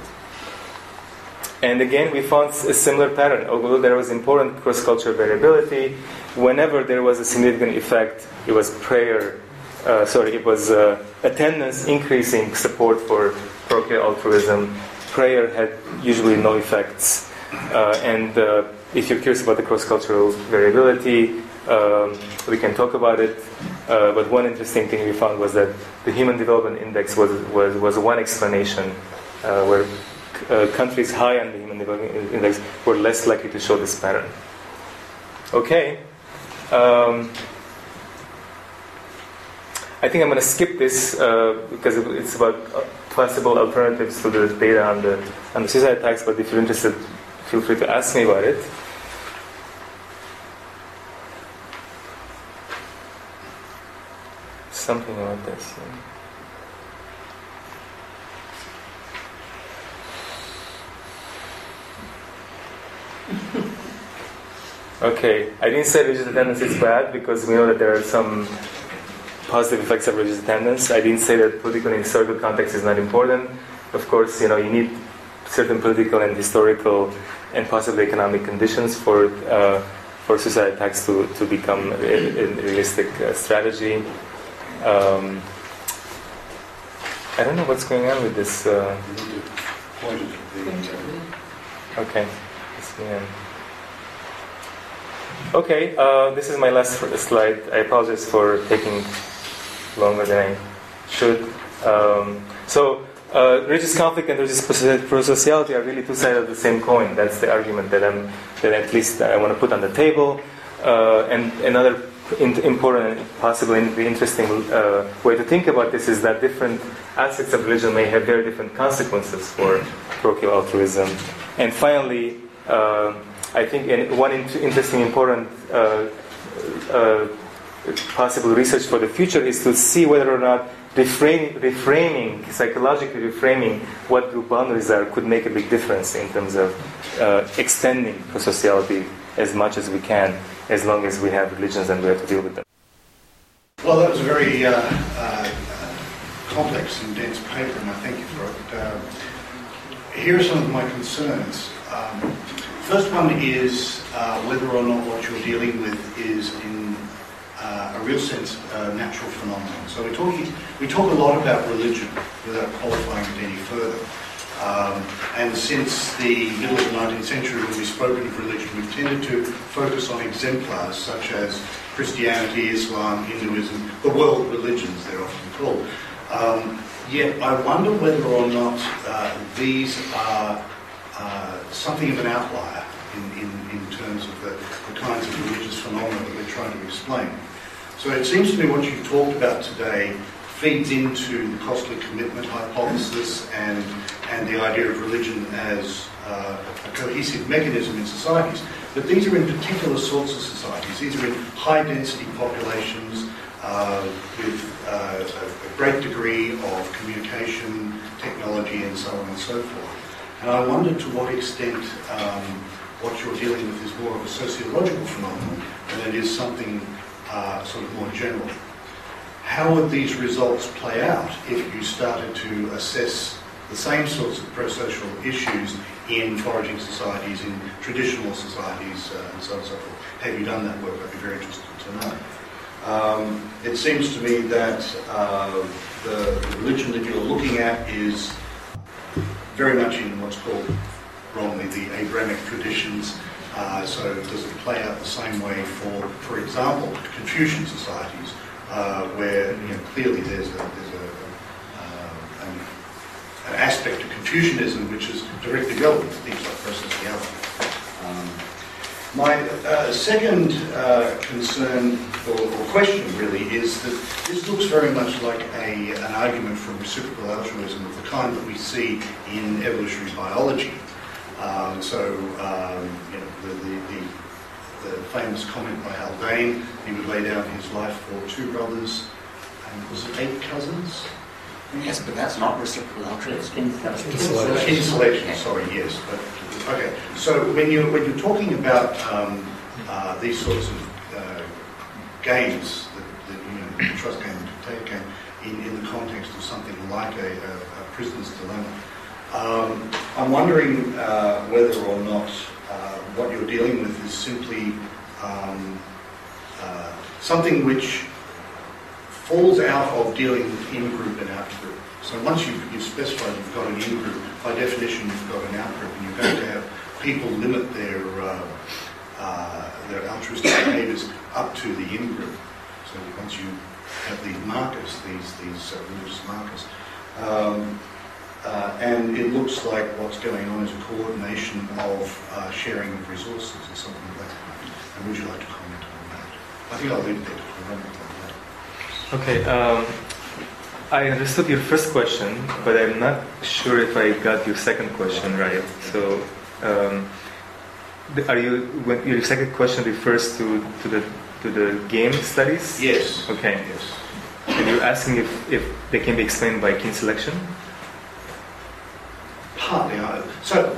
[SPEAKER 2] And again, we found a similar pattern. Although there was important cross-cultural variability, whenever there was a significant effect, it was prayer. Uh, sorry, it was uh, attendance increasing support for parochial altruism. Prayer had usually no effects. Uh, and uh, if you're curious about the cross-cultural variability, um, we can talk about it. Uh, but one interesting thing we found was that the Human Development Index was was, was one explanation uh, where uh, countries high on the Human Development Index were less likely to show this pattern. Okay. Um, I think I'm going to skip this uh, because it's about uh, possible alternatives to the data on the on the suicide attacks. But if you're interested, feel free to ask me about it. Something about this. Okay, I didn't say religious attendance is bad because we know that there are some positive effects of religious attendance. I didn't say that political and historical context is not important. Of course, you know you need certain political and historical and possibly economic conditions for uh, for suicide attacks to, to become a, a realistic uh, strategy. Um, I don't know what's going on with this. Uh, okay, it's the end. Okay, uh, this is my last slide. I apologize for taking longer than I should. Um, so, uh, religious conflict and religious prosociality are really two sides of the same coin. That's the argument that I'm that at least I want to put on the table. Uh, and another important, possibly interesting uh, way to think about this is that different aspects of religion may have very different consequences for parochial altruism. And finally. Uh, I think one interesting, important uh, uh, possible research for the future is to see whether or not reframing, reframing, psychologically reframing what group boundaries are could make a big difference in terms of uh, extending prosociality as much as we can, as long as we have religions and we have to deal with them.
[SPEAKER 3] Well, that was a very uh, uh, complex and dense paper, and I thank you for it. Uh, here are some of my concerns. Um, First one is uh, whether or not what you're dealing with is, in uh, a real sense, a natural phenomenon. So we talk, we talk a lot about religion without qualifying it any further. Um, and since the middle of the 19th century, when we've spoken of religion, we've tended to focus on exemplars such as Christianity, Islam, Hinduism, the world religions, they're often called. Um, yet I wonder whether or not uh, these are uh, something of an outlier in, in, in terms of the, the, kinds of religious phenomena that we're trying to explain. So it seems to me what you've talked about today feeds into the costly commitment hypothesis and, and the idea of religion as uh, a cohesive mechanism in societies. But these are in particular sorts of societies. These are in high density populations uh, with uh, a great degree of communication, technology, and so on and so forth. And I wondered to what extent um, what you're dealing with is more of a sociological phenomenon than it is something uh, sort of more general. How would these results play out if you started to assess the same sorts of pro-social issues in foraging societies, in traditional societies, uh, and so on and so forth? Have you done that work? I'd be very interested to know. Um, it seems to me that uh, the religion that you're looking at is very much in what's called wrongly the Abrahamic traditions, Uh, so does it play out the same way for, for example, Confucian societies, uh, where you know, clearly there's a, there's a, uh, an, an aspect of Confucianism which is directly relevant to things like prosociality. Um, my uh, second uh, concern or, or, question really is that this looks very much like a, an argument for reciprocal altruism of the kind that we see in evolutionary biology. Um, so, um, you know, the, the, the, the, famous comment by Haldane, he would lay down his life for two brothers and was it eight cousins?
[SPEAKER 7] Yes, but that's not reciprocal altruism.
[SPEAKER 3] Kin selection, sorry, yes. But, okay, so when you're, when you're talking about um, uh, these sorts of uh, games, that, that, you know, trust game, dictator game, in, in the context of something like a, a, a prisoner's dilemma, um, I'm wondering uh, whether or not uh, what you're dealing with is simply um, uh, something which falls out of dealing with in-group and out-group. So once you've, you've, specified you've got an in-group, by definition you've got an out-group, and you're going to have people limit their uh, uh, their altruistic behaviours up to the in-group. So once you have these markers, these these uh, religious markers, um, uh, and it looks like what's going on is a coordination of uh, sharing of resources or something like that. And would you like to comment on that? I think I'll leave it there.
[SPEAKER 2] Okay. Um, I understood your first question, but I'm not sure if I got your second question right. So, um, are you when your second question refers to, to the to the game studies?
[SPEAKER 3] Yes.
[SPEAKER 2] Okay.
[SPEAKER 3] Yes.
[SPEAKER 2] And you're asking if, if they can be explained by kin selection?
[SPEAKER 3] Partly. So,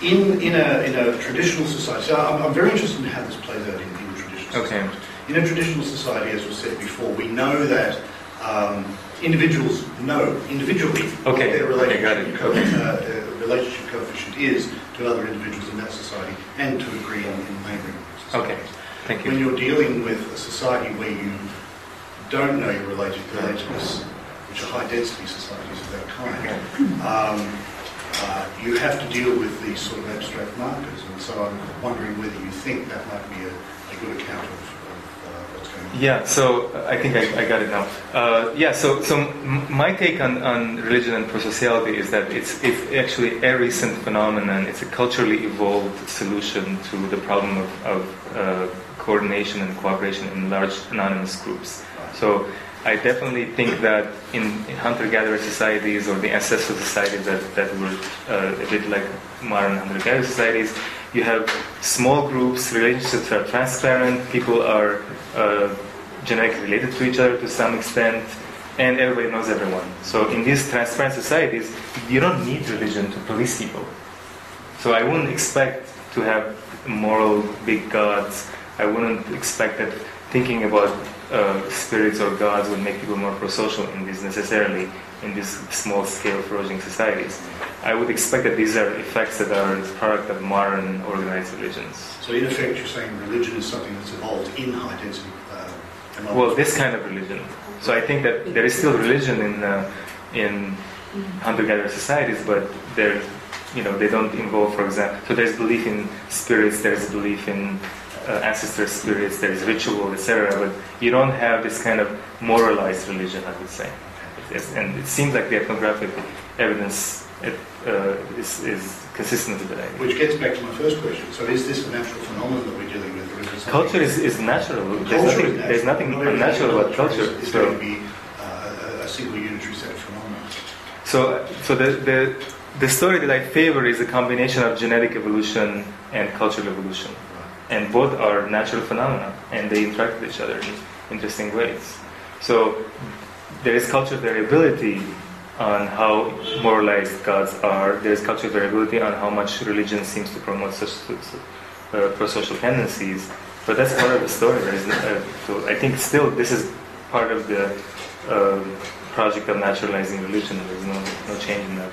[SPEAKER 3] in in a in a traditional society, so I'm, I'm very interested in how this plays out in, in traditional
[SPEAKER 2] okay.
[SPEAKER 3] society. In a traditional society, as was said before, we know that um, individuals know individually
[SPEAKER 2] okay.
[SPEAKER 3] what their relationship, co- uh, relationship coefficient is to other individuals in that society and to agree in, in neighbouring societies.
[SPEAKER 2] Okay, thank you.
[SPEAKER 3] When you're dealing with a society where you don't know your related relatives, which are high density societies of that kind, um, uh, you have to deal with these sort of abstract markers. And so I'm wondering whether you think that might be a, a good account of, of uh, what's going on.
[SPEAKER 2] Yeah, so I think I, I got it now. Uh, yeah, so so my take on, on religion and prosociality is that it's it's actually a recent phenomenon. It's a culturally evolved solution to the problem of, of uh, coordination and cooperation in large anonymous groups. So I definitely think that in, in hunter-gatherer societies or the ancestral societies that, that were uh, a bit like modern hunter-gatherer societies, you have small groups, relationships are transparent, people are uh, genetically related to each other to some extent, and everybody knows everyone. So in these transparent societies, you don't need religion to police people. So I wouldn't expect to have moral big gods. I wouldn't expect that thinking about uh, spirits or gods would make people more pro-social in these necessarily in these small-scale flourishing societies. I would expect that these are effects that are the product of modern organized religions.
[SPEAKER 3] So in effect, you're saying religion is something that's evolved in high density. Uh,
[SPEAKER 2] well, this kind of religion. So I think that there is still religion in uh, in hunter-gatherer societies, but they're you know they don't involve, for example. So there's belief in spirits, there's belief in uh, ancestor spirits, there's ritual, etc. But you don't have this kind of moralized religion, I would say. It's, and it seems like the ethnographic evidence it, uh, is, is consistent with that.
[SPEAKER 3] Which gets back to my first question. So is this a natural phenomenon that we're dealing with? Or is it
[SPEAKER 2] culture is, is natural. There's
[SPEAKER 3] culture
[SPEAKER 2] nothing,
[SPEAKER 3] is natural.
[SPEAKER 2] there's nothing
[SPEAKER 3] Not
[SPEAKER 2] unnatural about culture.
[SPEAKER 3] It's
[SPEAKER 2] so,
[SPEAKER 3] going to be uh, a, a single unitary set of phenomena.
[SPEAKER 2] So, so the, the, the story that I favor is a combination of genetic evolution and cultural evolution. And both are natural phenomena, and they interact with each other in interesting ways. So, there is cultural variability on how moralized gods are. There is cultural variability on how much religion seems to promote such uh, pro-social tendencies. But that's part of the story. Uh, so I think still this is part of the uh, project of naturalizing religion. There's no, no change in that.